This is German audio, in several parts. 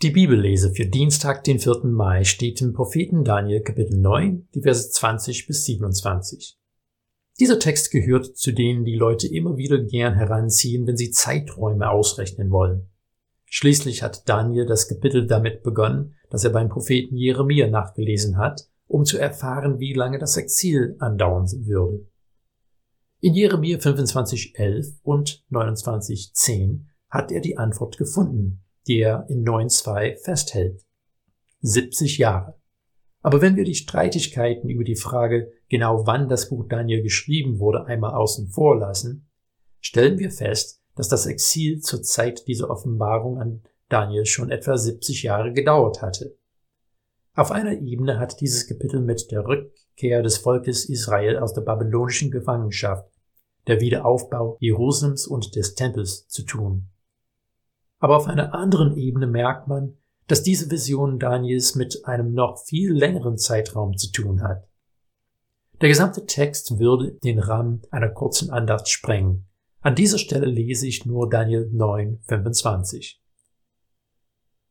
Die Bibellese für Dienstag, den 4. Mai, steht im Propheten Daniel Kapitel 9, die Verse 20 bis 27. Dieser Text gehört zu denen die Leute immer wieder gern heranziehen, wenn sie Zeiträume ausrechnen wollen. Schließlich hat Daniel das Kapitel damit begonnen, dass er beim Propheten Jeremia nachgelesen hat, um zu erfahren, wie lange das Exil andauern würde. In Jeremia 25,11 und 29,10 hat er die Antwort gefunden die er in 9.2 festhält. 70 Jahre. Aber wenn wir die Streitigkeiten über die Frage, genau wann das Buch Daniel geschrieben wurde, einmal außen vor lassen, stellen wir fest, dass das Exil zur Zeit dieser Offenbarung an Daniel schon etwa 70 Jahre gedauert hatte. Auf einer Ebene hat dieses Kapitel mit der Rückkehr des Volkes Israel aus der babylonischen Gefangenschaft, der Wiederaufbau Jerusalems und des Tempels zu tun. Aber auf einer anderen Ebene merkt man, dass diese Vision Daniels mit einem noch viel längeren Zeitraum zu tun hat. Der gesamte Text würde den Rahmen einer kurzen Andacht sprengen. An dieser Stelle lese ich nur Daniel 9, 25.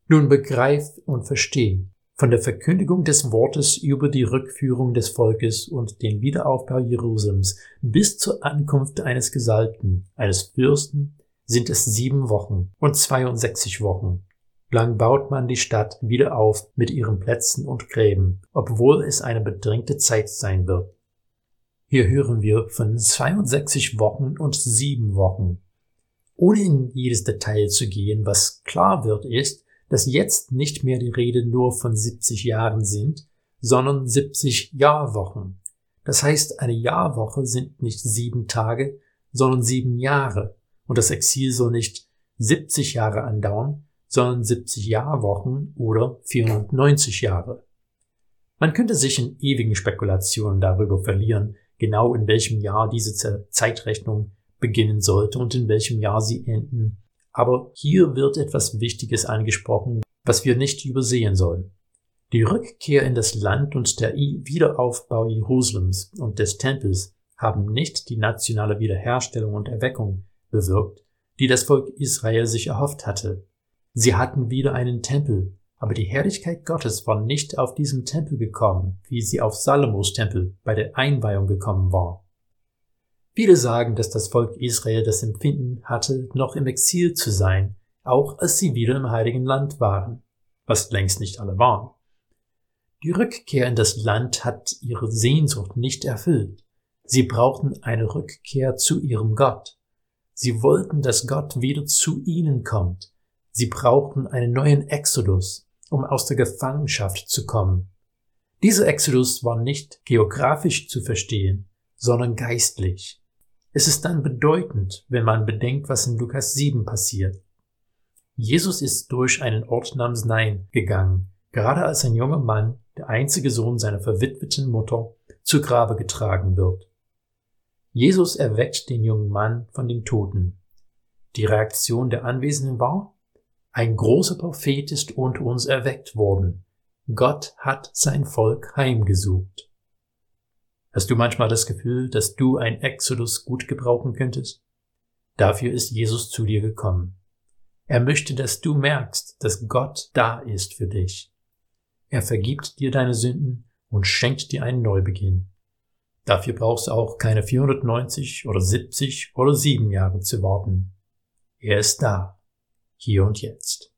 Nun begreif und versteh von der Verkündigung des Wortes über die Rückführung des Volkes und den Wiederaufbau Jerusalems bis zur Ankunft eines Gesalbten, eines Fürsten, sind es sieben Wochen und 62 Wochen. Lang baut man die Stadt wieder auf mit ihren Plätzen und Gräben, obwohl es eine bedrängte Zeit sein wird. Hier hören wir von 62 Wochen und sieben Wochen. Ohne in jedes Detail zu gehen, was klar wird, ist, dass jetzt nicht mehr die Rede nur von 70 Jahren sind, sondern 70 Jahrwochen. Das heißt, eine Jahrwoche sind nicht sieben Tage, sondern sieben Jahre und das Exil soll nicht 70 Jahre andauern, sondern 70 Jahrwochen oder 490 Jahre. Man könnte sich in ewigen Spekulationen darüber verlieren, genau in welchem Jahr diese Zeitrechnung beginnen sollte und in welchem Jahr sie enden. Aber hier wird etwas Wichtiges angesprochen, was wir nicht übersehen sollen. Die Rückkehr in das Land und der Wiederaufbau Jerusalems und des Tempels haben nicht die nationale Wiederherstellung und Erweckung bewirkt, die das Volk Israel sich erhofft hatte. Sie hatten wieder einen Tempel, aber die Herrlichkeit Gottes war nicht auf diesem Tempel gekommen, wie sie auf Salomos Tempel bei der Einweihung gekommen war. Viele sagen, dass das Volk Israel das Empfinden hatte, noch im Exil zu sein, auch als sie wieder im heiligen Land waren, was längst nicht alle waren. Die Rückkehr in das Land hat ihre Sehnsucht nicht erfüllt. Sie brauchten eine Rückkehr zu ihrem Gott. Sie wollten, dass Gott wieder zu ihnen kommt. Sie brauchten einen neuen Exodus, um aus der Gefangenschaft zu kommen. Dieser Exodus war nicht geografisch zu verstehen, sondern geistlich. Es ist dann bedeutend, wenn man bedenkt, was in Lukas 7 passiert. Jesus ist durch einen Ort namens Nein gegangen, gerade als ein junger Mann, der einzige Sohn seiner verwitweten Mutter, zu Grabe getragen wird. Jesus erweckt den jungen Mann von den Toten. Die Reaktion der Anwesenden war, ein großer Prophet ist unter uns erweckt worden. Gott hat sein Volk heimgesucht. Hast du manchmal das Gefühl, dass du ein Exodus gut gebrauchen könntest? Dafür ist Jesus zu dir gekommen. Er möchte, dass du merkst, dass Gott da ist für dich. Er vergibt dir deine Sünden und schenkt dir einen Neubeginn. Dafür brauchst du auch keine 490 oder 70 oder 7 Jahre zu warten. Er ist da, hier und jetzt.